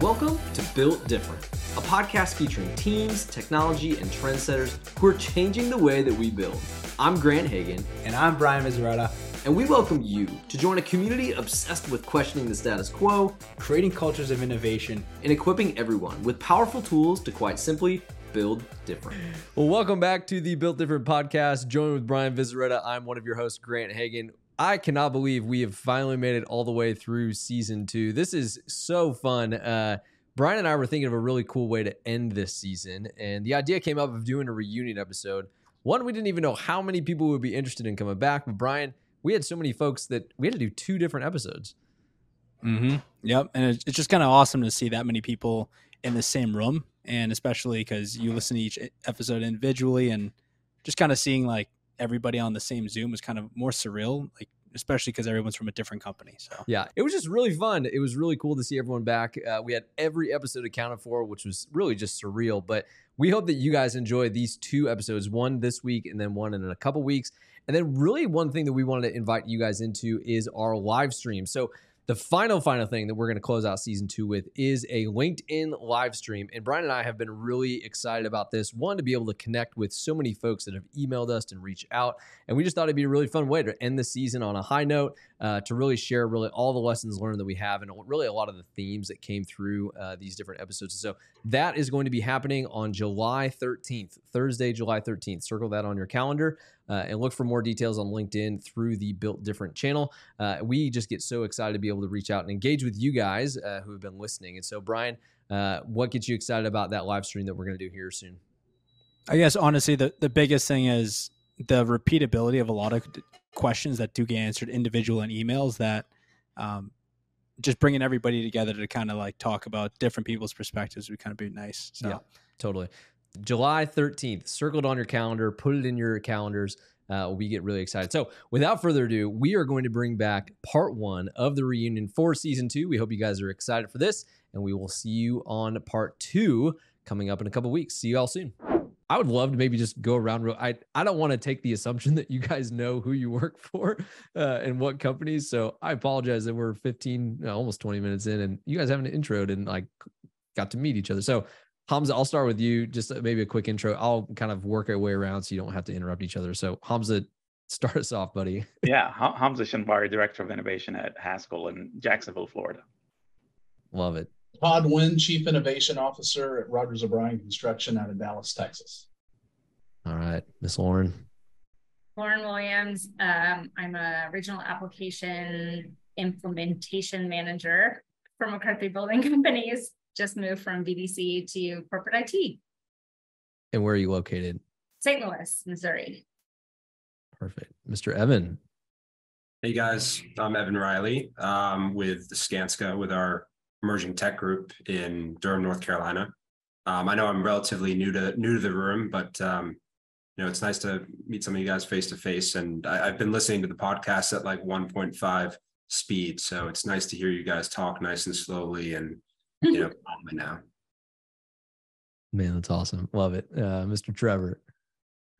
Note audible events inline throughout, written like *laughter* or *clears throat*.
Welcome to Built Different, a podcast featuring teams, technology, and trendsetters who are changing the way that we build. I'm Grant Hagan. And I'm Brian Miserata. And we welcome you to join a community obsessed with questioning the status quo, creating cultures of innovation, and equipping everyone with powerful tools to quite simply build different. Well, welcome back to the Built Different podcast. Joined with Brian Vizaretta. I'm one of your hosts, Grant Hagan. I cannot believe we have finally made it all the way through season two. This is so fun. Uh, Brian and I were thinking of a really cool way to end this season, and the idea came up of doing a reunion episode. One, we didn't even know how many people would be interested in coming back, but Brian, we had so many folks that we had to do two different episodes. Mm-hmm. Yep, and it's just kind of awesome to see that many people in the same room, and especially because you listen to each episode individually, and just kind of seeing like everybody on the same Zoom was kind of more surreal, like especially because everyone's from a different company. So yeah, it was just really fun. It was really cool to see everyone back. Uh, we had every episode accounted for, which was really just surreal. But we hope that you guys enjoy these two episodes, one this week and then one in a couple weeks. And then, really, one thing that we wanted to invite you guys into is our live stream. So the final, final thing that we're going to close out season two with is a LinkedIn live stream. And Brian and I have been really excited about this. One, to be able to connect with so many folks that have emailed us and reached out. And we just thought it'd be a really fun way to end the season on a high note, uh, to really share really all the lessons learned that we have and really a lot of the themes that came through uh, these different episodes. So that is going to be happening on July 13th, Thursday, July 13th. Circle that on your calendar. Uh, and look for more details on LinkedIn through the Built Different channel. Uh, we just get so excited to be able to reach out and engage with you guys uh, who have been listening. And so, Brian, uh, what gets you excited about that live stream that we're going to do here soon? I guess honestly, the, the biggest thing is the repeatability of a lot of questions that do get answered individual in emails that um, just bringing everybody together to kind of like talk about different people's perspectives would kind of be nice. So. Yeah, totally. July 13th. Circled on your calendar, put it in your calendars. Uh, we get really excited. So, without further ado, we are going to bring back part one of the reunion for season two. We hope you guys are excited for this, and we will see you on part two coming up in a couple weeks. See you all soon. I would love to maybe just go around. Real, I I don't want to take the assumption that you guys know who you work *laughs* for uh, and what companies. So I apologize that we're 15, almost 20 minutes in, and you guys haven't introed and like got to meet each other. So Hamzah, I'll start with you. Just maybe a quick intro. I'll kind of work our way around so you don't have to interrupt each other. So Hamzah, start us off, buddy. *laughs* yeah, Hamzah Shanbari, Director of Innovation at Haskell in Jacksonville, Florida. Love it. Todd Wyne, Chief Innovation Officer at Rogers O'Brien Construction out of Dallas, Texas. All right, Miss Lauren. Lauren Williams. Um, I'm a regional application implementation manager for McCarthy Building *laughs* Companies just moved from VDC to corporate IT. And where are you located? St. Louis, Missouri. Perfect. Mr. Evan. Hey guys, I'm Evan Reilly um, with Skanska with our emerging tech group in Durham, North Carolina. Um, I know I'm relatively new to new to the room, but um, you know it's nice to meet some of you guys face to face. And I, have been listening to the podcast at like 1.5 speed, so it's nice to hear you guys talk nice and slowly and you *laughs* know, now. Man, that's awesome. Love it. Uh, Mr. Trevor.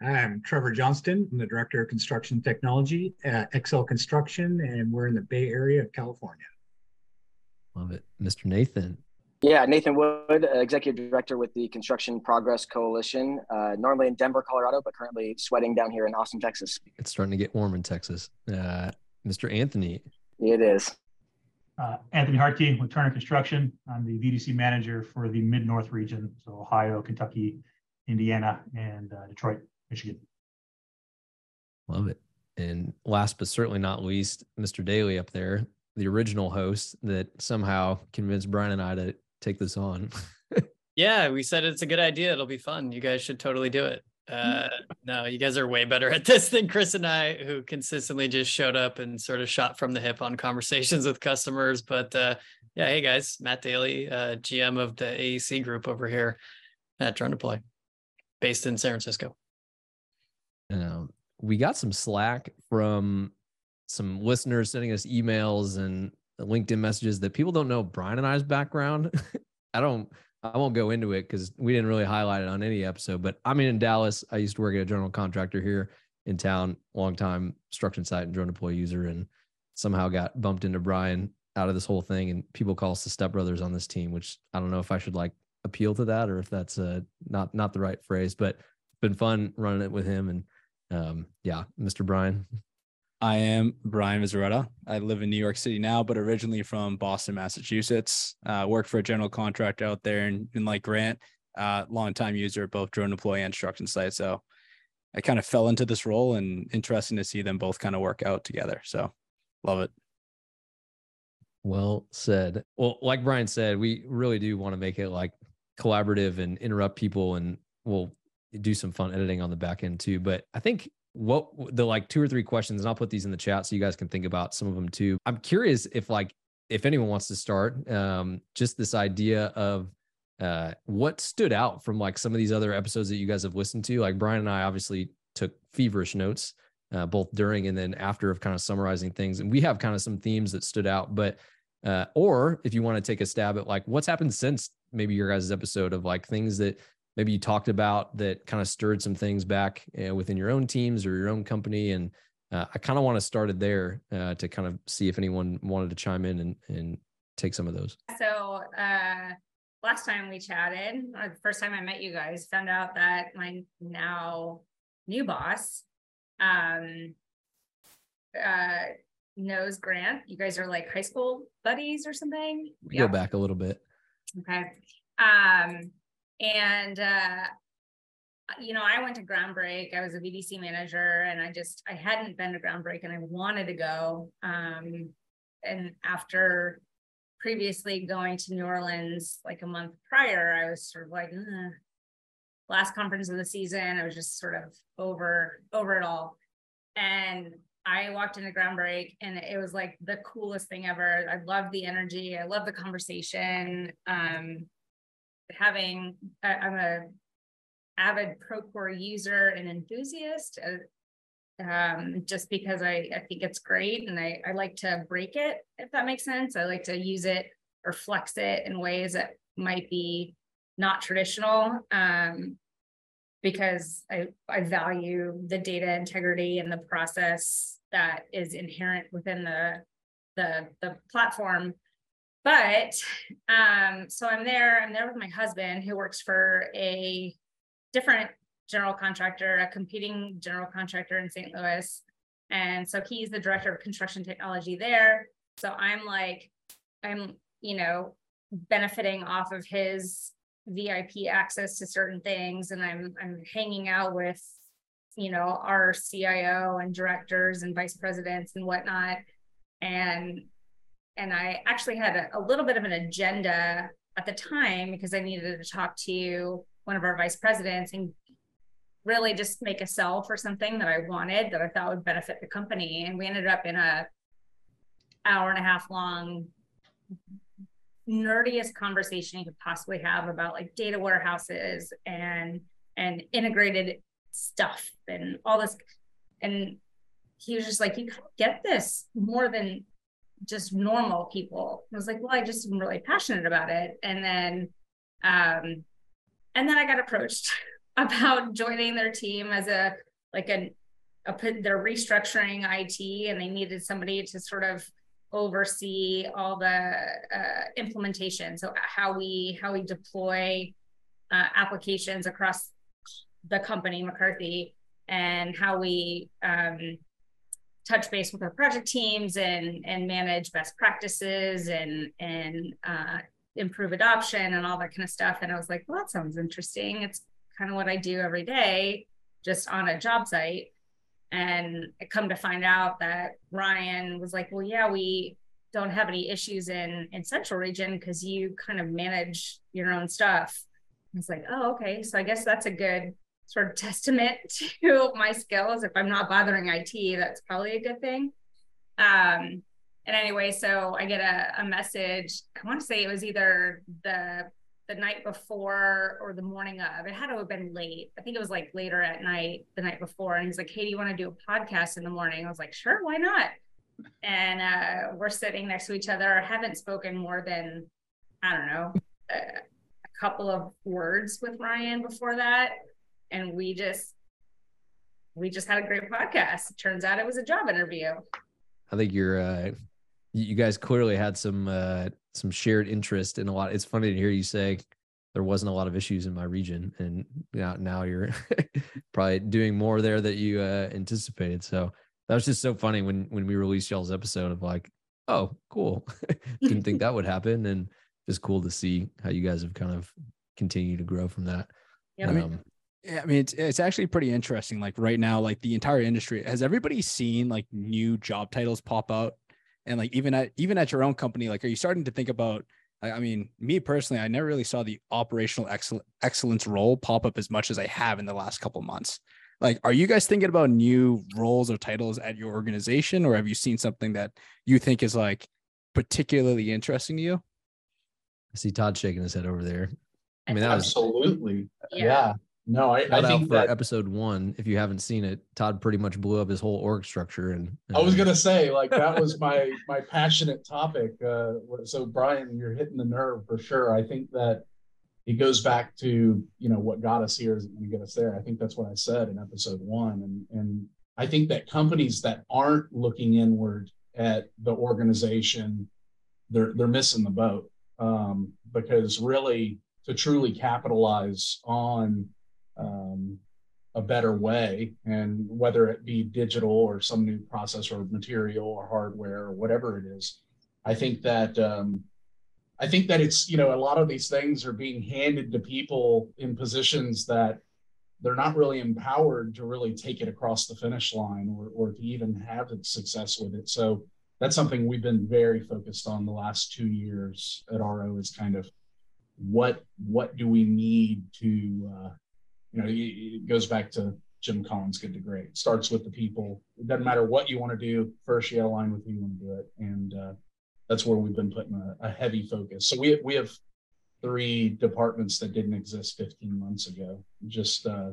I'm Trevor Johnston. I'm the Director of Construction Technology at XL Construction, and we're in the Bay Area of California. Love it. Mr. Nathan. Yeah, Nathan Wood, uh, Executive Director with the Construction Progress Coalition, uh, normally in Denver, Colorado, but currently sweating down here in Austin, Texas. It's starting to get warm in Texas. Uh, Mr. Anthony. It is. Uh, Anthony Hartke with Turner Construction. I'm the VDC manager for the Mid North region, so Ohio, Kentucky, Indiana, and uh, Detroit, Michigan. Love it. And last but certainly not least, Mr. Daly up there, the original host that somehow convinced Brian and I to take this on. *laughs* yeah, we said it's a good idea. It'll be fun. You guys should totally do it. Uh, no, you guys are way better at this than Chris and I, who consistently just showed up and sort of shot from the hip on conversations *laughs* with customers. But uh, yeah, hey guys, Matt Daly, uh, GM of the AEC group over here at DroneDeploy, based in San Francisco. Um, we got some slack from some listeners sending us emails and LinkedIn messages that people don't know Brian and I's background. *laughs* I don't I won't go into it because we didn't really highlight it on any episode. But I'm in Dallas. I used to work at a general contractor here in town, long time StructionSite and DroneDeploy user, and somehow got bumped into Brian out of this whole thing, and people call us the stepbrothers on this team, which I don't know if I should like appeal to that or if that's uh, not not the right phrase, but it's been fun running it with him. And um, yeah, Mr. Brian. *laughs* I am Brian Vizzaretta. I live in New York City now, but originally from Boston, Massachusetts. Uh, work for a general contractor out there in, in Lake Grant. Uh, longtime user of both DroneDeploy and StructionSite. So I kind of fell into this role and interesting to see them both kind of work out together. So love it. Well said. Well, like Brian said, we really do want to make it like collaborative and interrupt people and we'll do some fun editing on the back end too. But I think what the like two or three questions, and I'll put these in the chat so you guys can think about some of them too. I'm curious if like if anyone wants to start, um, just this idea of uh, what stood out from like some of these other episodes that you guys have listened to. Like Brian and I obviously took feverish notes uh, both during and then after of kind of summarizing things, and we have kind of some themes that stood out. But uh, or if you want to take a stab at like what's happened since maybe your guys' episode of like things that maybe you talked about that kind of stirred some things back uh, within your own teams or your own company and uh, i kind of want to start it there uh, to kind of see if anyone wanted to chime in and, and take some of those. So uh, last time we chatted or the first time i met you guys found out that my now new boss um, uh, knows grant. You guys are like high school buddies or something? We go back a little bit. Okay. Um, and uh, you know, I went to Groundbreak. I was a VDC manager, and I just I hadn't been to Groundbreak, and I wanted to go. Um, and after previously going to New Orleans like a month prior, I was sort of like, last conference of the season. I was just sort of over over it all, and I walked into Groundbreak, and it was like the coolest thing ever. I loved the energy. I love the conversation. Um, having I, am a avid Procore user and enthusiast uh, um, just because I, I think it's great and I, I like to break it if that makes sense. I like to use it or flex it in ways that might be not traditional um, because I, I value the data integrity and the process that is inherent within the the, the platform but um, so I'm there, I'm there with my husband who works for a different general contractor, a competing general contractor in St. Louis. And so he's the director of construction technology there. So I'm like, I'm, you know, benefiting off of his VIP access to certain things. And I'm I'm hanging out with, you know, our CIO and directors and vice presidents and whatnot. And and I actually had a, a little bit of an agenda at the time because I needed to talk to one of our vice presidents and really just make a sell for something that I wanted that I thought would benefit the company. And we ended up in a hour and a half long nerdiest conversation you could possibly have about like data warehouses and and integrated stuff and all this and he was just like you get this more than just normal people. I was like, well, I just am really passionate about it. And then, um, and then I got approached *laughs* about joining their team as a like a, a they're restructuring IT and they needed somebody to sort of oversee all the uh, implementation. So how we how we deploy uh, applications across the company McCarthy and how we um, touch base with our project teams and and manage best practices and and uh, improve adoption and all that kind of stuff. And I was like, well, that sounds interesting. It's kind of what I do every day, just on a job site. And I come to find out that Ryan was like, well, yeah, we don't have any issues in in central region because you kind of manage your own stuff. I was like, oh, okay. So I guess that's a good sort of testament *laughs* to my skills. If I'm not bothering IT, that's probably a good thing. Um, and anyway, so I get a, a message. I want to say it was either the the night before or the morning of. It had to have been late. I think it was like later at night, the night before. And he's like, "Hey, do you want to do a podcast in the morning?" I was like, "Sure, why not?" And uh, we're sitting next to each other. I haven't spoken more than I don't know a, a couple of words with Ryan before that and we just we just had a great podcast. Turns out it was a job interview. I think you're uh, you guys clearly had some uh, some shared interest in a lot. It's funny to hear you say there wasn't a lot of issues in my region, and now now you're *laughs* probably doing more there that you uh, anticipated. So that was just so funny when when we released y'all's episode of like, oh, cool. *laughs* Didn't think that would happen, and just cool to see how you guys have kind of continued to grow from that. Yep. Um, Yeah, I mean, it's it's actually pretty interesting. Like right now, like the entire industry has everybody seen like new job titles pop out, and like even at even at your own company, like are you starting to think about? I I mean, me personally, I never really saw the operational excel- excellence role pop up as much as I have in the last couple months. Like, are you guys thinking about new roles or titles at your organization, or have you seen something that you think is like particularly interesting to you? I see Todd shaking his head over there. I mean, that was Absolutely. Yeah. Yeah. No, I, I think for that episode one. If you haven't seen it, Todd pretty much blew up his whole org structure. And I was gonna say like that was *laughs* my my passionate topic. Uh, so Brian, you're hitting the nerve for sure. I think that it goes back to you know what got us here isn't going to get us there. I think that's what I said in episode one, and and I think that companies that aren't looking inward at the organization, they're they're missing the boat um, because really to truly capitalize on um, a better way. And whether it be digital or some new process or material or hardware or whatever it is i think that um, i think that it's you know a lot of these things are being handed to people in positions that they're not really empowered to really take it across the finish line or, or to even have success with it. So that's something we've been very focused on the last two years at ro is kind of what what do we need to uh, you know, it it goes back to Jim Collins, good to great. It starts with the people. It doesn't matter what you want to do. First, you got to align with who you want to do it, and uh, that's where we've been putting a, a heavy focus. So we we have three departments that didn't exist 15 months ago, just uh,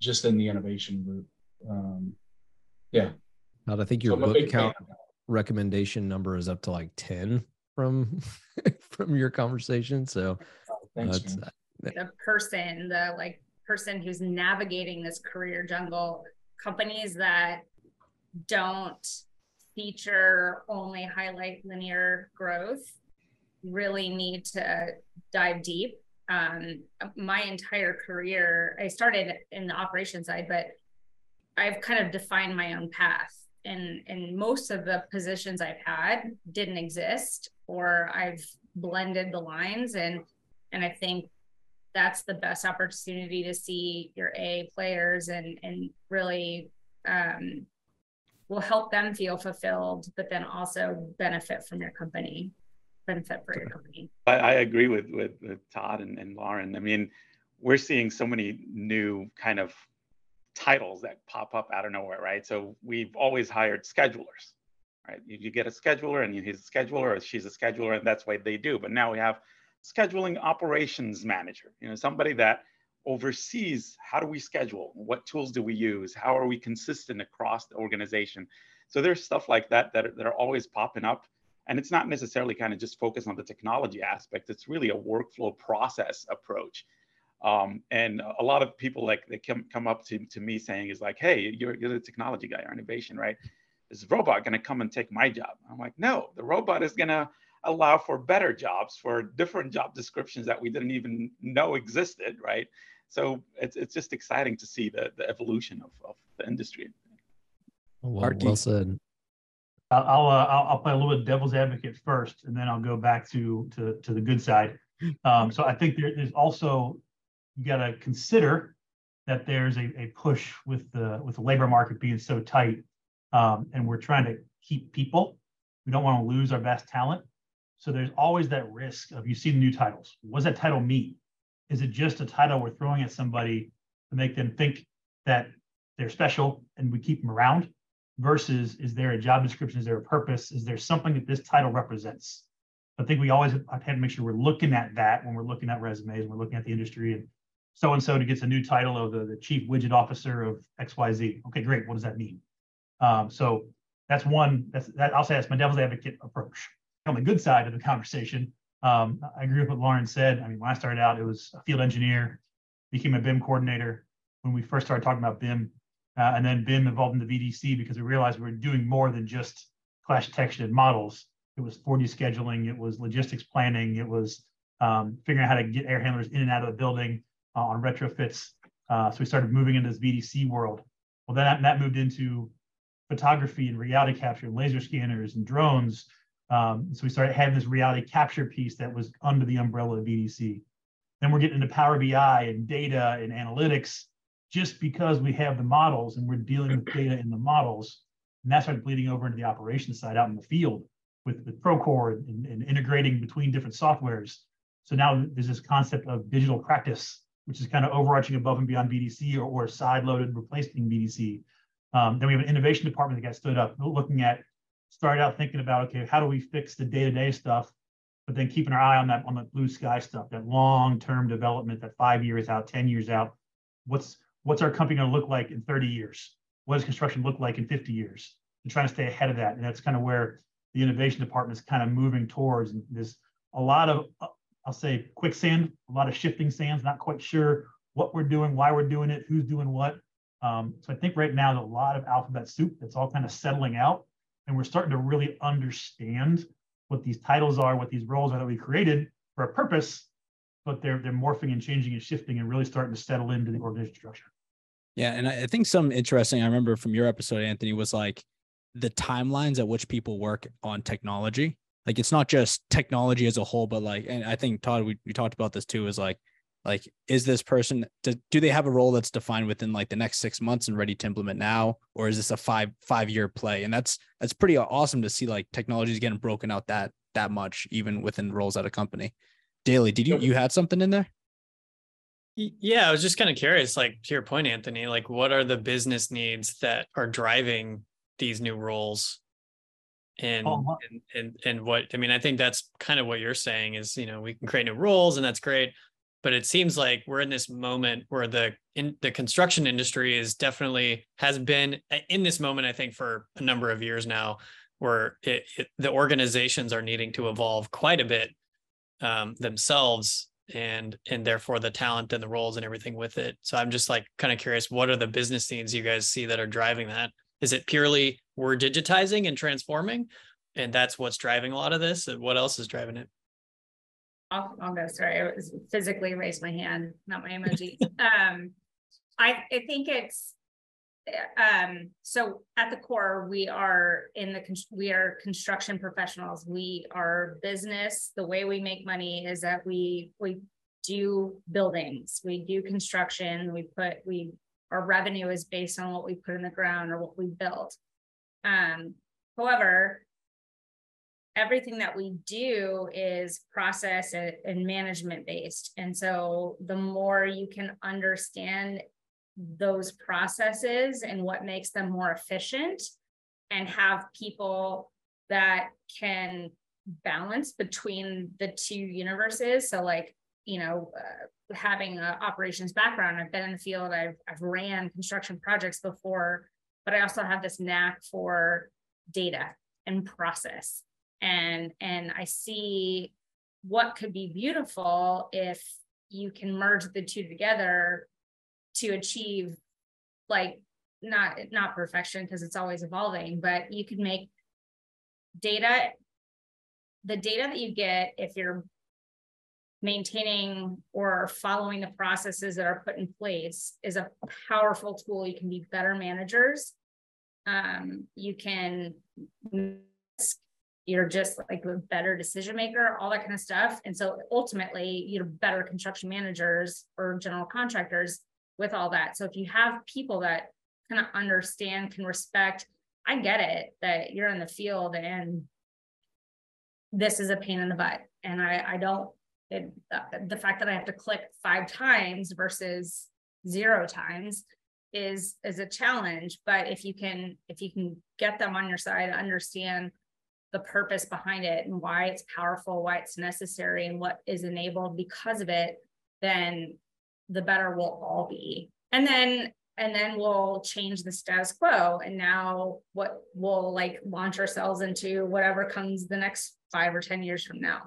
just in the innovation group. Um, yeah, Todd, I think your I'm book count recommendation number is up to like 10 from *laughs* from your conversation. So Thanks, that's- man. the person, the like person who's navigating this career jungle, companies that don't feature only highlight linear growth really need to dive deep. Um, my entire career, I started in the operation side, but I've kind of defined my own path. And, and most of the positions I've had didn't exist, or I've blended the lines. And, and I think that's the best opportunity to see your A players and and really um, will help them feel fulfilled, but then also benefit from your company, benefit for your company. I, I agree with, with with Todd and, and Lauren. I mean, we're seeing so many new kind of titles that pop up out of nowhere, right? So we've always hired schedulers, right? You, you get a scheduler and he's a scheduler or she's a scheduler, and that's what they do. But now we have scheduling operations manager, you know, somebody that oversees how do we schedule, what tools do we use, how are we consistent across the organization. So there's stuff like that that are, that are always popping up. And it's not necessarily kind of just focused on the technology aspect. It's really a workflow process approach. Um, and a lot of people like they come come up to, to me saying is like, hey, you're, you're the technology guy or innovation, right? Is robot going to come and take my job? I'm like, no, the robot is going to allow for better jobs, for different job descriptions that we didn't even know existed, right? So it's, it's just exciting to see the, the evolution of, of the industry. well, well said. I'll I'll, uh, I'll I'll play a little bit devil's advocate first, and then I'll go back to to to the good side. Um, so I think there, there's also you got to consider that there's a, a push with the with the labor market being so tight, um, and we're trying to keep people. We don't want to lose our best talent. So there's always that risk of you see the new titles. What does that title mean? Is it just a title we're throwing at somebody to make them think that they're special and we keep them around? versus is there a job description? Is there a purpose? Is there something that this title represents? I think we always have to make sure we're looking at that when we're looking at resumes, when we're looking at the industry and so and so gets a new title of the, the chief widget officer of XYZ. Okay, great. What does that mean? Um, so that's one that's that I'll say that's my devil's advocate approach. On the good side of the conversation, um, I agree with what Lauren said. I mean, when I started out, it was a field engineer, became a BIM coordinator. When we first started talking about BIM, uh, and then BIM evolved into VDC because we realized we were doing more than just clash detection and models. it was 4D scheduling, it was logistics planning, it was um, figuring out how to get air handlers in and out of the building uh, on retrofits. Uh, so we started moving into this VDC world. Well, then that, that moved into photography and reality capture and laser scanners and drones. Um, so we started having this reality capture piece that was under the umbrella of VDC. Then we're getting into Power BI and data and analytics just because we have the models and we're dealing with data in the models. And that started bleeding over into the operations side out in the field with, with Procore and, and integrating between different softwares. So now there's this concept of digital practice, which is kind of overarching above and beyond VDC or, or side loaded replacing VDC. Um, then we have an innovation department that got stood up looking at, started out thinking about, okay, how do we fix the day-to-day stuff, but then keeping our eye on that, on the blue sky stuff, that long-term development, that five years out, 10 years out. What's, what's our company gonna look like in 30 years? What does construction look like in 50 years? And trying to stay ahead of that. And that's kind of where the innovation department is kind of moving towards. And there's a lot of, uh, I'll say quicksand, a lot of shifting sands, not quite sure what we're doing, why we're doing it, who's doing what. Um, so I think right now there's a lot of alphabet soup that's all kind of settling out, and we're starting to really understand what these titles are, what these roles are that we created for a purpose, but they're they're morphing and changing and shifting and really starting to settle into the organization structure. Yeah, and I think some interesting. I remember from your episode, Anthony, was like the timelines at which people work on technology. Like it's not just technology as a whole, but like, and I think Todd, we, we talked about this too, is like like is this person do, do they have a role that's defined within like the next six months and ready to implement now? Or is this a five five year play? And that's that's pretty awesome to see like technology is getting broken out that that much even within roles at a company. Daly did you you had something in there? Yeah i was just kind of curious like to your point anthony like what are the business needs that are driving these new roles? And, oh, and and and what i mean i think that's kind of what you're saying is you know we can create new roles and that's great but it seems like we're in this moment where the in the construction industry is definitely has been uh, in this moment i think for a number of years now where it, it, the organizations are needing to evolve quite a bit um, themselves and and therefore the talent and the roles and everything with it. So i'm just like kind of curious what are the business needs you guys see that are driving that? Is it purely we're digitizing and transforming and that's what's driving a lot of this what else is driving it I'll, go. Sorry, I was physically raised my hand, not my emoji. *laughs* um, I I think it's um so at the core we are in the we are construction professionals we are business the way we make money is that we we do buildings we do construction we put we our revenue is based on what we put in the ground or what we build um however everything that we do is process and management based. And so the more you can understand those processes and what makes them more efficient and have people that can balance between the two universes. So like, you know, uh, having an operations background, I've been in the field, I've, I've ran construction projects before, but I also have this knack for data and process and and i see what could be beautiful if you can merge the two together to achieve like not not perfection because it's always evolving but you could make data the data that you get if you're maintaining or following the processes that are put in place is a powerful tool. You can be better managers. Um, you can you're just like a better decision maker, all that kind of stuff. And so ultimately, you're better construction managers or general contractors with all that. So if you have people that kind of understand, can respect, I get it that you're in the field and this is a pain in the butt. And I, I don't, it, the fact that I have to click five times versus zero times is is a challenge but if you can if you can get them on your side understand the purpose behind it and why it's powerful, why it's necessary, and what is enabled because of it, then the better we'll all be. And then and then we'll change the status quo. And now what we'll like launch ourselves into whatever comes the next five or ten years from now.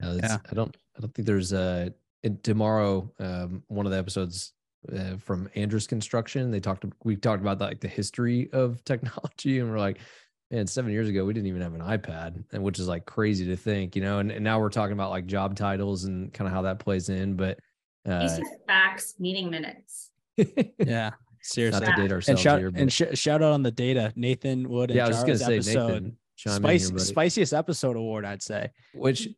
yeah. I don't I don't think there's a tomorrow um, one of the episodes uh, from Andrews Construction. They talked we talked about like the history of *laughs* technology, and we're like, And seven years ago, we didn't even have an iPad, and which is like crazy to think, you know. And, and now we're talking about like job titles and kind of how that plays in. But uh, These are facts, meeting minutes. *laughs* Yeah, seriously. not to date And ourselves shout here, but and sh- shout out on the data, Nathan Wood. And yeah, I was just gonna say, episode, Nathan, spice, here, spiciest episode award, I'd say. which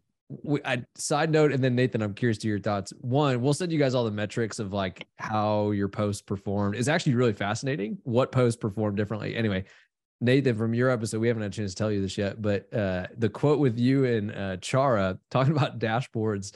we, I, side note and then nathan i'm curious to your thoughts one we'll send you guys all the metrics of like how your post performed is actually really fascinating what posts performed differently anyway nathan from your episode we haven't had a chance to tell you this yet but uh the quote with you and uh chara talking *laughs* about dashboards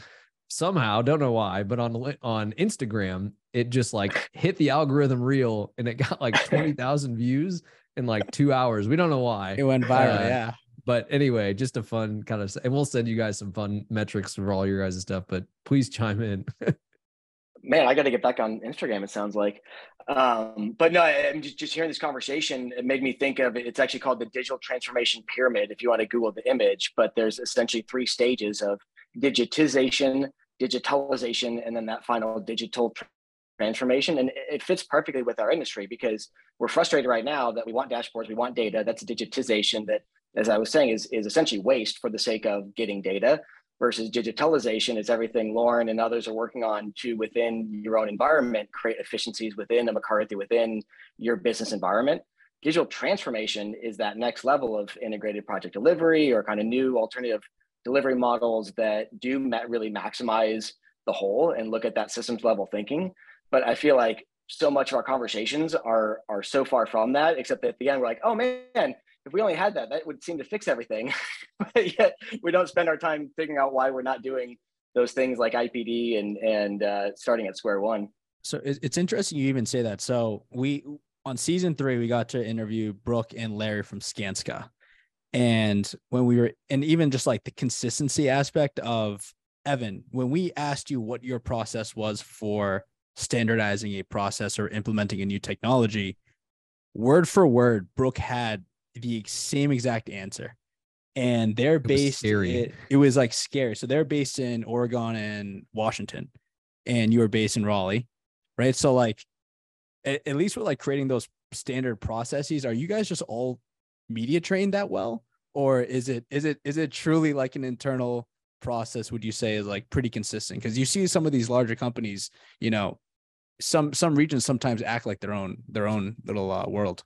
somehow don't know why but on on instagram it just like hit the algorithm reel and it got like *laughs* 20000 views in like two hours we don't know why It went viral. Uh, yeah. but anyway, just a fun kind of, and we'll send you guys some fun metrics for all your guys' stuff. But please chime in. *laughs* man, I got to get back on Instagram. It sounds like, um, but no, I'm just, just hearing this conversation. It made me think of it's actually called the digital transformation pyramid. If you want to Google the image, but there's essentially three stages of digitization, digitalization, and then that final digital transformation. And it- it fits perfectly with our industry because we're frustrated right now that we want dashboards, we want data. That's digitization that, as I was saying, is is essentially waste for the sake of getting data versus digitalization is everything Lauren and others are working on to within your own environment create efficiencies within a McCarthy within your business environment. Digital transformation is that next level of integrated project delivery or kind of new alternative delivery models that do really maximize the whole and look at that systems level thinking. But I feel like so much of our conversations are are so far from that, except that at the end we're like, oh man, if we only had that, that would seem to fix everything. *laughs* but yet we don't spend our time figuring out why we're not doing those things like IPD and and uh, starting at square one. So it's interesting you even say that. So we on season three, we got to interview Brooke and Larry from Skanska. And when we were, and even just like the consistency aspect of Evan, when we asked you what your process was for standardizing a process or implementing a new technology, word for word, Brooke had the same exact answer. And they're was based, scary. It, it was like scary. So they're based in Oregon and Washington, and you were based in Raleigh, right? So, like, at, at least with like creating those standard processes, are you guys just all media trained that well? Or is it is it is it truly like an internal process would you say is like pretty consistent because you see some of these larger companies you know some some regions sometimes act like their own their own little uh, world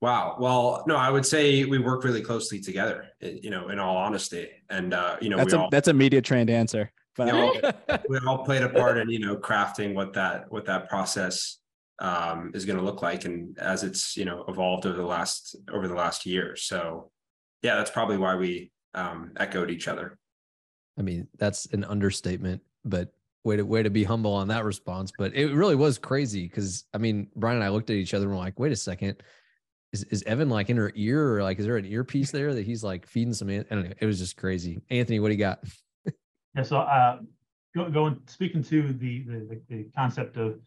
Wow. Well, no, I would say we work really closely together. You know, in all honesty, and uh, you know, that's we a all that's a media trained answer but we all, *laughs* we all played a part in you know crafting what that what that process um, is going to look like, and as it's you know evolved over the last over the last year. So, yeah, that's probably why we um, echoed each other. I mean, that's an understatement, but way to way to be humble on that response. But it really was crazy because I mean, Brian and I looked at each other and we're like, wait a second. Is, is Evan like in her ear or like is there an earpiece there that he's like feeding some I don't know. It was just crazy. Anthony, what do you got? Yeah, so uh, go, going speaking to the, the the concept of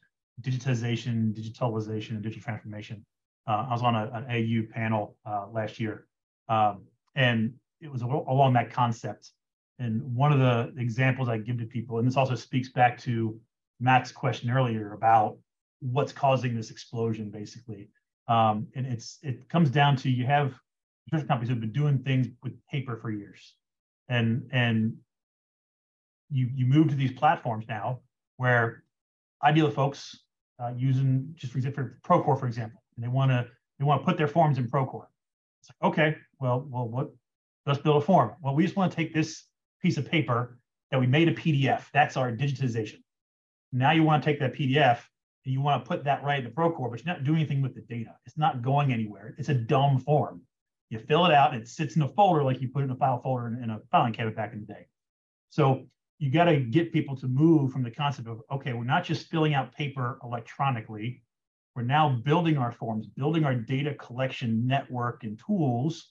digitization, digitalization, and digital transformation. Uh, I was on a, an AU panel uh, last year, um, and it was along that concept. And one of the examples I give to people, and this also speaks back to Matt's question earlier about what's causing this explosion, basically. Um, and it's it comes down to you have construction companies who've been doing things with paper for years, and and you you move to these platforms now where ideal folks uh, using just for example Procore for example, and they want to they want to put their forms in Procore. It's like okay, well well what let's build a form. Well, we just want to take this piece of paper that we made a PDF. That's our digitization. Now you want to take that PDF and you want to put that right in the Procore, but you're not doing anything with the data. It's not going anywhere. It's a dumb form. You fill it out and it sits in a folder like you put in a file folder in, in a filing cabinet back in the day. So you got to get people to move from the concept of, okay, we're not just filling out paper electronically. We're now building our forms, building our data collection network and tools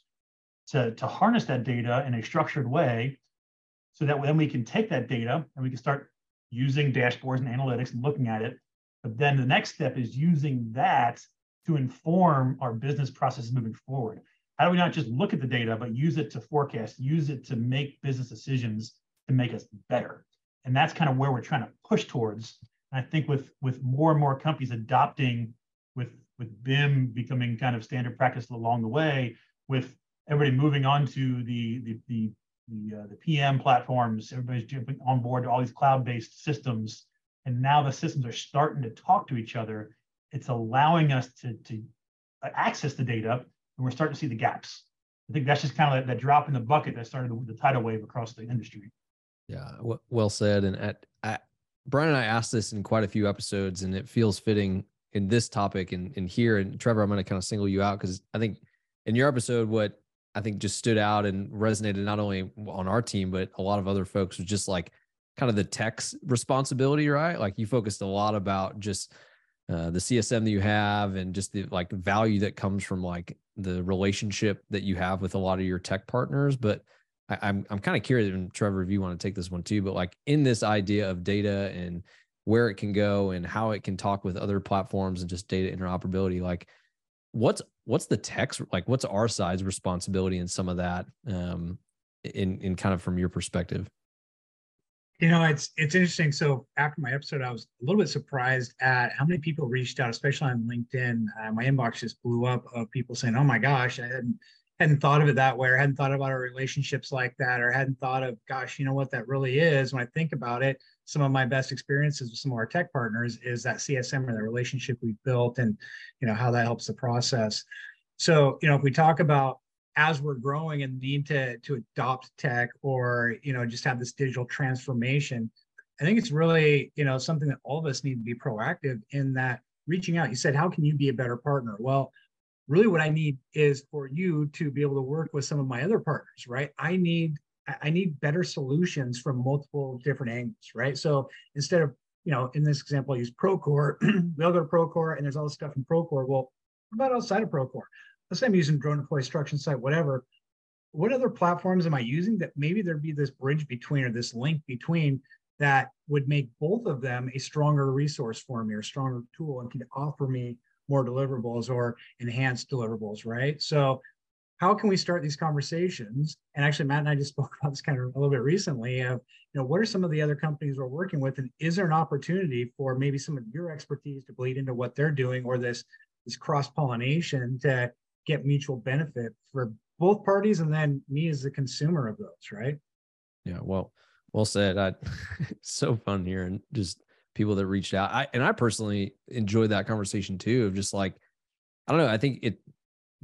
to, to harness that data in a structured way so that then we can take that data and we can start using dashboards and analytics and looking at it. But then the next step is using that to inform our business processes moving forward. How do we not just look at the data, but use it to forecast, use it to make business decisions to make us better? And that's kind of where we're trying to push towards. And I think with with more and more companies adopting with with BIM becoming kind of standard practice along the way, with everybody moving on to the the the the, uh, the PM platforms, everybody's jumping on board to all these cloud-based systems, and now the systems are starting to talk to each other. It's allowing us to to uh, access the data, and we're starting to see the gaps. I think that's just kind of like that drop in the bucket that started the, the tidal wave across the industry. Yeah, well said. And at, at Brian and I asked this in quite a few episodes, and it feels fitting in this topic and, and here. And Trevor, I'm going to kind of single you out because I think in your episode, what I think just stood out and resonated not only on our team, but a lot of other folks was just like kind of the tech's responsibility, right? Like you focused a lot about just uh, the CSM that you have and just the like value that comes from like the relationship that you have with a lot of your tech partners. But I, I'm I'm kind of curious, and Trevor, if you want to take this one too, but like in this idea of data and where it can go and how it can talk with other platforms and just data interoperability, like what's what's the text like what's our side's responsibility in some of that um in in kind of from your perspective you know it's it's interesting. So after my episode i was a little bit surprised at how many people reached out especially on linkedin. Uh, my inbox just blew up of people saying oh my gosh i hadn't hadn't thought of it that way or hadn't thought about our relationships like that or hadn't thought of gosh you know what that really is? When i think about it some of my best experiences with some of our tech partners is that csm or the relationship we've built and you know how that helps the process. So you know if we talk about as we're growing and need to to adopt tech or you know just have this digital transformation i think it's really you know something that all of us need to be proactive in that reaching out you said how can you be a better partner well really what I need is for you to be able to work with some of my other partners, right? I need I need better solutions from multiple different angles, right? So instead of, you know, in this example, I use Procore, *clears throat* we all go to Procore and there's all this stuff in Procore. Well, what about outside of Procore? Let's say I'm using DroneDeploy instruction site, whatever. What other platforms am I using that maybe there'd be this bridge between or this link between that would make both of them a stronger resource for me or stronger tool and can offer me more deliverables or enhanced deliverables, right? So how can we start these conversations? And actually, Matt and I just *laughs* spoke about this kind of a little bit recently of, you know, what are some of the other companies we're working with? And is there an opportunity for maybe some of your expertise to bleed into what they're doing or this, this cross-pollination to get mutual benefit for both parties and then me as the consumer of those, right? Yeah, well, well said. I, *laughs* so fun here and just people that reached out. I and I personally enjoyed that conversation too of just like I don't know, I think it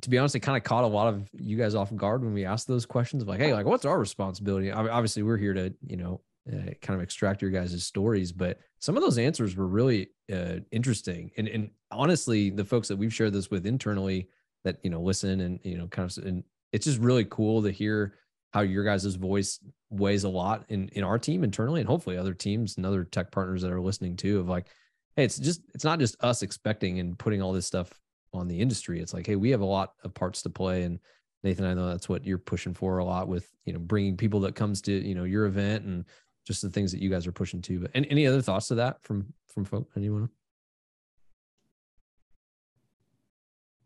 to be honest, it kind of caught a lot of you guys off guard when we asked those questions of like, hey, like what's our responsibility? Obviously, we're here to, you know, uh, kind of extract your guys' stories, but some of those answers were really uh, interesting. And and honestly, the folks that we've shared this with internally that you know listen and you know kind of and it's just really cool to hear how your guys' voice weighs a lot in in our team internally and hopefully other teams and other tech partners that are listening too of like hey it's just it's not just us expecting and putting all this stuff on the industry. It's like hey we have a lot of parts to play. And nathan i know that's what you're pushing for a lot with you know bringing people that comes to you know your event and just the things that you guys are pushing to but any, any other thoughts to that from from folk anyone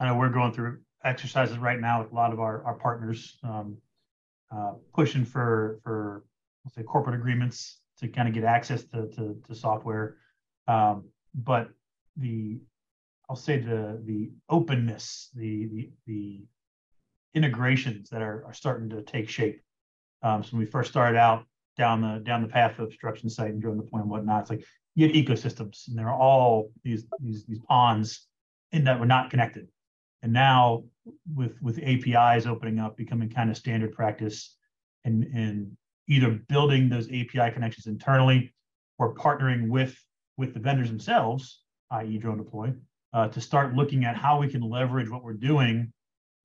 i know we're going through exercises right now with a lot of our, our partners um, uh, pushing for for let's say corporate agreements to kind of get access to to, to software. Um, but the I'll say the the openness, the the the integrations that are, are starting to take shape. Um, so when we first started out down the down the path of StructionSite and drone deployment and whatnot, it's like you had ecosystems and they're all these these these ponds in that were not connected. And now with with APIs opening up, becoming kind of standard practice, and either building those API connections internally or partnering with with the vendors themselves, i.e., DroneDeploy, uh, to start looking at how we can leverage what we're doing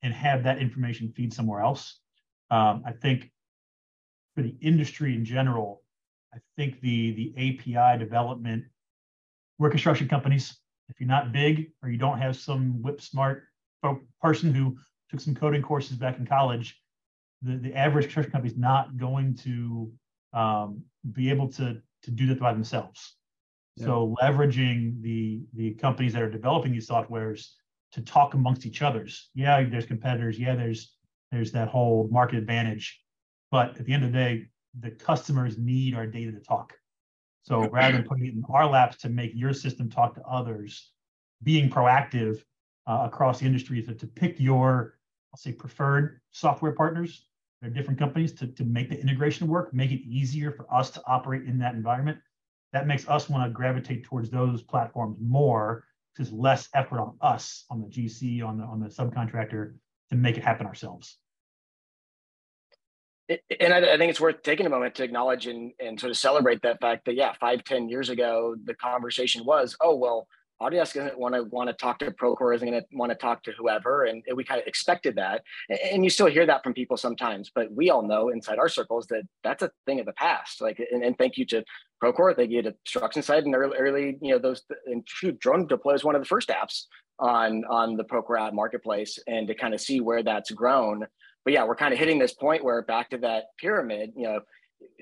and have that information feed somewhere else. Um, I think for the industry in general, I think the the API development, we're construction companies. If you're not big or you don't have some whip smart person who took some coding courses back in college, the, the average construction company is not going to um, be able to, to do that by themselves. Yeah. So leveraging the, the companies that are developing these softwares to talk amongst each others. Yeah, there's competitors. Yeah, there's there's that whole market advantage. But at the end of the day, the customers need our data to talk. So rather than putting it in our laps to make your system talk to others, being proactive uh, across the industry to, to pick your, I'll say, preferred software partners. They're different companies to, to make the integration work, make it easier for us to operate in that environment. That makes us want to gravitate towards those platforms more because less effort on us, on the GC, on the on the subcontractor to make it happen ourselves. and I, I, think it's worth taking a moment to acknowledge and, and sort of celebrate that fact that yeah five ten years ago the conversation was oh well Autodesk doesn't want to want to talk to Procore, isn't going to want to talk to whoever, and, we kind of expected that. And, you still hear that from people sometimes, but we all know inside our circles that that's a thing of the past. Like, and, and thank you to Procore, thank you to StructionSite, and early, early, you know, those and shoot, DroneDeploy is one of the first apps on on the Procore ad marketplace, and to kind of see where that's grown. But yeah, we're kind of hitting this point where back to that pyramid, you know,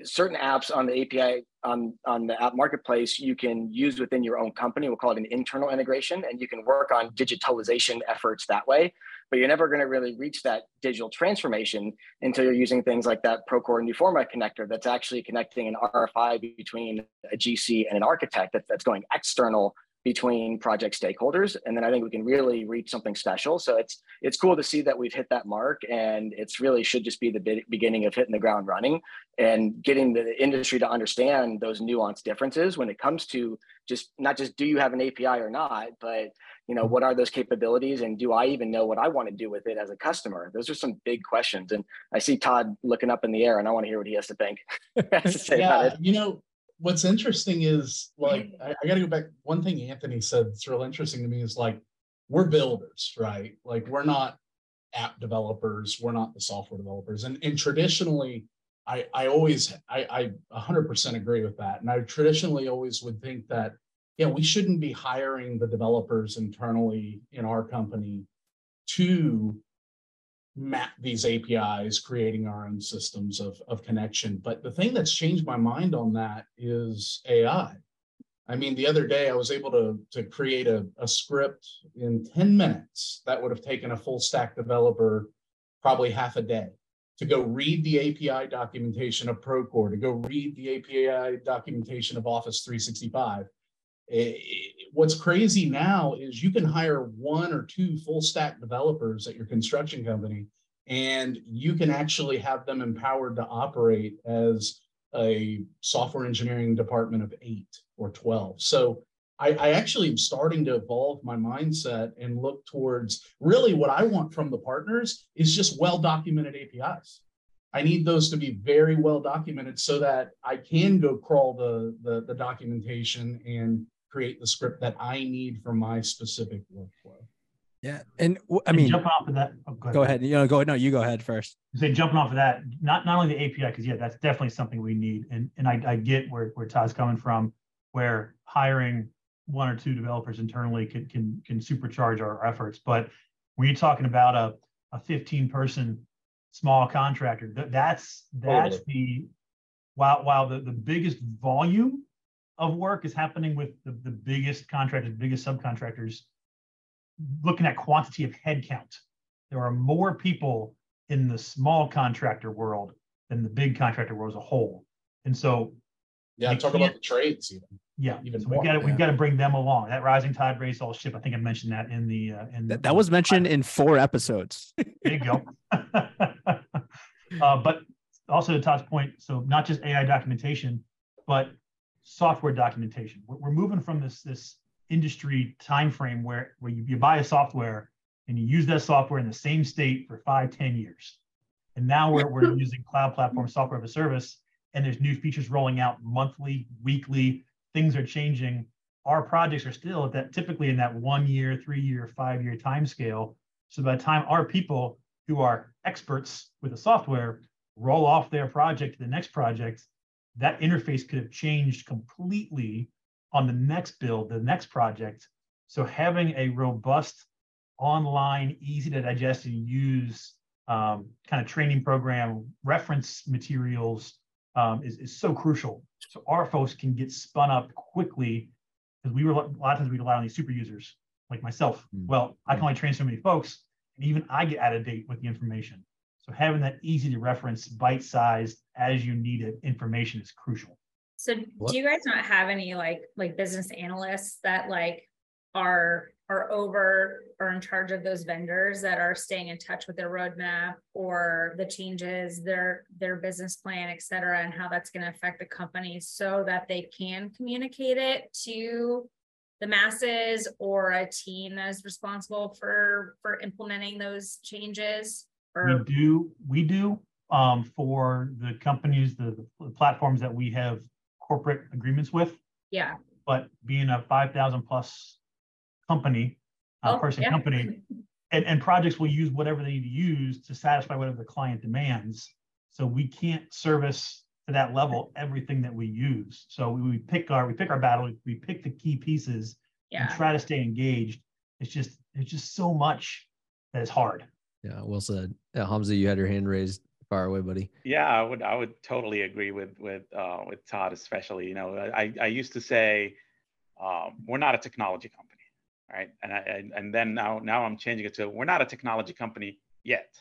certain apps on the API on, on the app marketplace you can use within your own company. We'll call it an internal integration, and you can work on digitalization efforts that way. But you're never going to really reach that digital transformation until you're using things like that Procore Newforma connector that's actually connecting an RFI between a GC and an architect that, that's going external between project stakeholders and then i think we can really reach something special. So it's it's cool to see that we've hit that mark and it's really should just be the beginning of hitting the ground running and getting the industry to understand those nuanced differences when it comes to just not just do you have an api or not but you know mm-hmm. what are those capabilities and do i even know what i want to do with it as a customer? Those are some big questions and i see todd looking up in the air and i want to hear what he has to think. *laughs* Has to say yeah, about it. you know what's interesting is like mm. I, I got to go back. One thing Anthony said that's real interesting to me is like we're builders, right? Like we're not app developers, we're not the software developers, and and traditionally. I, I always I, I 100% agree with that. And I traditionally always would think that, yeah, we shouldn't be hiring the developers internally in our company to map these APIs, creating our own systems of, of connection. But the thing that's changed my mind on that is AI. I mean, the other day I was able to, to create a, a script in 10 minutes that would have taken a full stack developer probably half a day to go read the API documentation of Procore, to go read the API documentation of Office 365. Eh, eh, what's crazy now is you can hire one or two full stack developers at your construction company and you can actually have them empowered to operate as a software engineering department of eight or 12 so I, I, actually am starting to evolve my mindset and look towards really what I want from the partners is just well documented APIs. I need those to be very well documented so that I can go crawl the, the, the documentation and create the script that I need for my specific workflow. Yeah, and I mean, and jumping off of that. Oh, go, ahead. go ahead. You know, go ahead. No, you go ahead first. Say jumping off of that, not not only the API, because yeah, that's definitely something we need, and and I, I get where where Todd's coming from, where hiring one or two developers internally can can can supercharge our efforts. But when you're talking about a a 15 person small contractor, that, that's that's totally. the while while the the biggest volume of work is happening with the, the biggest contractors, biggest subcontractors, looking at quantity of headcount. There are more people in the small contractor world than the big contractor world as a whole. And so yeah, talk about the trades even. Yeah, even so we've got to yeah. we've got to bring them along. That rising tide raised all ship. I think I mentioned that in the uh, in that, that was mentioned in four episodes. *laughs* there you go. *laughs* uh, but also to Todd's point, so not just AI documentation, but software documentation. We're, we're moving from this this industry time frame where where you, you buy a software and you use that software in the same state for five ten years. And now we're, we're *laughs* using cloud platform software as a service, and there's new features rolling out monthly, weekly. Things are changing. Our projects are still at that typically in that one year, three year, five year time scale. So by the time our people who are experts with the software roll off their project to the next project, that interface could have changed completely on the next build, the next project. So having a robust online, easy to digest and use um, kind of training program, reference materials um, is, is so crucial. So our folks can get spun up quickly because we were a lot of times we rely on these super users like myself. Mm-hmm. Well, I can only train so many folks, and even I get out of date with the information. So having that easy to reference, bite-sized as you need it information is crucial. So what? do you guys not have any like like business analysts that like are are over or in charge of those vendors that are staying in touch with their roadmap or the changes, their their business plan, et cetera, and how that's going to affect the company so that they can communicate it to the masses or a team that is responsible for for implementing those changes we do we do um, for the companies the, the platforms that we have corporate agreements with. Yeah. But being a 5000 plus company uh, Oh, person yeah. company and, and projects will use whatever they need to use to satisfy whatever the client demands. So we can't service to that level everything that we use. So we, we pick our we pick our battle we pick the key pieces and try to stay engaged. It's just it's just so much that is hard Yeah, well said. Yeah, Hamzah, you had your hand raised. Fire away, buddy. Yeah, I would I would totally agree with with uh, with Todd, especially. You know, I I used to say um, we're not a technology company, right? And I and, and then now now I'm changing it to we're not a technology company yet,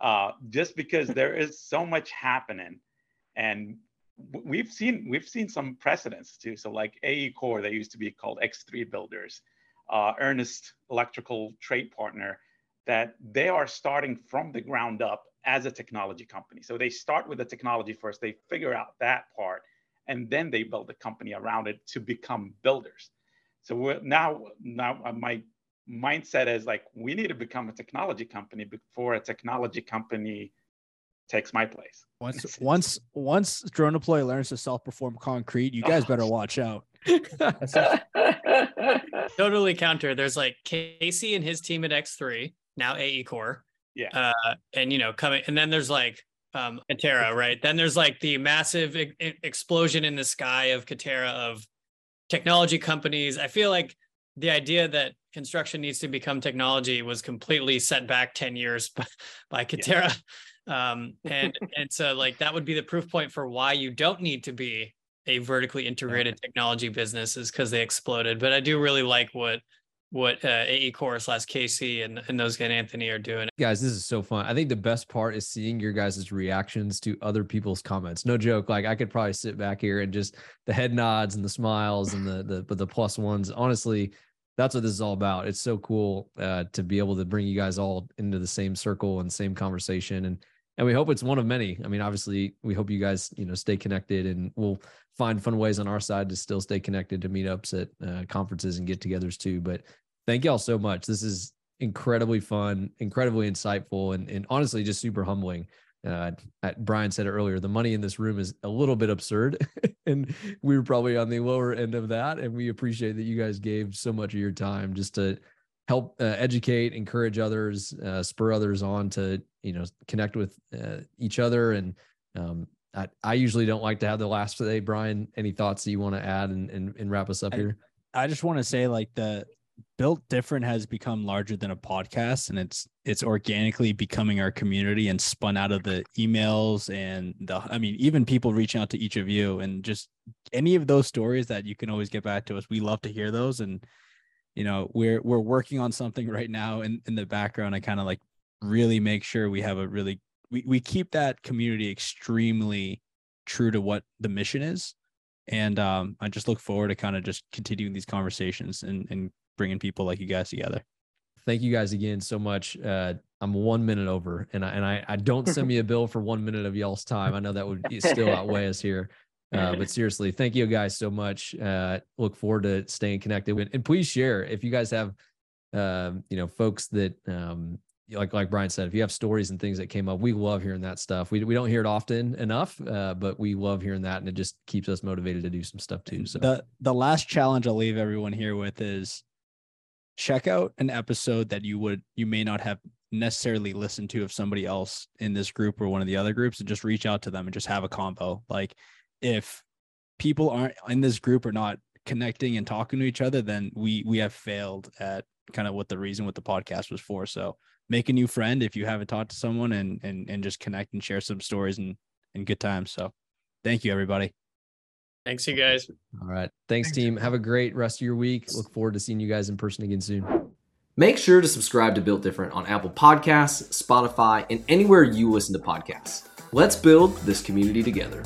uh, just because there is so much happening, and we've seen we've seen some precedents too. So like AE Core, they used to be called X3 Builders, uh, Ernest Electrical Trade Partner that they are starting from the ground up as a technology company. So they start with the technology first, they figure out that part, and then they build the company around it to become builders. So we're now now uh, my mindset is like we need to become a technology company before a technology company takes my place. Once *laughs* once once DroneDeploy learns to self perform concrete, you guys better watch out. *laughs* *laughs* totally counter. There's like Casey and his team at X3, now AE Core. Yeah. Uh, and you know, coming and then there's like um Katerra, right? Then there's like the massive e- explosion in the sky of Katerra of technology companies. I feel like the idea that construction needs to become technology was completely set back 10 years *laughs* by, by Katerra. Um, *laughs* and and so like that would be the proof point for why you don't need to be a vertically integrated technology business is because they exploded. But I do really like what what uh, AE Chorus slash KC and, and those guys Anthony are doing. Guys, this is so fun. I think the best part is seeing your guys' reactions to other people's comments. No joke. Like I could probably sit back here and just the head nods and the smiles and the the but the plus ones. Honestly, that's what this is all about. It's so cool uh, to be able to bring you guys all into the same circle and same conversation. And and we hope it's one of many. I mean, obviously, we hope you guys, you know, stay connected, and we'll find fun ways on our side to still stay connected to meetups at uh, conferences and get-togethers too. But thank y'all so much. This is incredibly fun, incredibly insightful, and and honestly, just super humbling. Uh, Brian said it earlier, the money in this room is a little bit absurd, *laughs* and we were probably on the lower end of that. And we appreciate that you guys gave so much of your time just to help uh, educate, encourage others, uh, spur others on to you know connect with uh, each other. And um, I, I usually don't like to have the last say. Brian, any thoughts that you want to add and, and, and wrap us up I- here? I just want to say like the built different has become larger than a podcast and it's it's organically becoming our community and spun out of the emails and the I mean even people reaching out to each of you and just any of those stories that you can always get back to us. We love to hear those and you know we're we're working on something right now in in the background. I kind of like really make sure we have a really we, we keep that community extremely true to what the mission is and um, I just look forward to kind of just continuing these conversations and, and bringing people like you guys together. Thank you guys again so much. Uh, I'm one minute over, and I and I, I don't send me a *laughs* bill for one minute of y'all's time. I know that would *laughs* still outweigh us here. Uh, *laughs* but seriously, thank you guys so much. Uh, look forward to staying connected. And, and please share if you guys have, um, you know, folks that, um, like like Brian said, if you have stories and things that came up, we love hearing that stuff. We we don't hear it often enough, uh, but we love hearing that, and it just keeps us motivated to do some stuff too. So The the last challenge I'll leave everyone here with is check out an episode that you would you may not have necessarily listened to of somebody else in this group or one of the other groups and just reach out to them and just have a combo. Like if people aren't in this group are not connecting and talking to each other, then we we have failed at kind of what the reason what the podcast was for. So make a new friend if you haven't talked to someone and and and just connect and share some stories and and good times. So thank you everybody. Thanks, you guys. all right, thanks, team. Have a great rest of your week. Look forward to seeing you guys in person again soon. Make sure to subscribe to Built Different on Apple Podcasts, Spotify, and anywhere you listen to podcasts. Let's build this community together.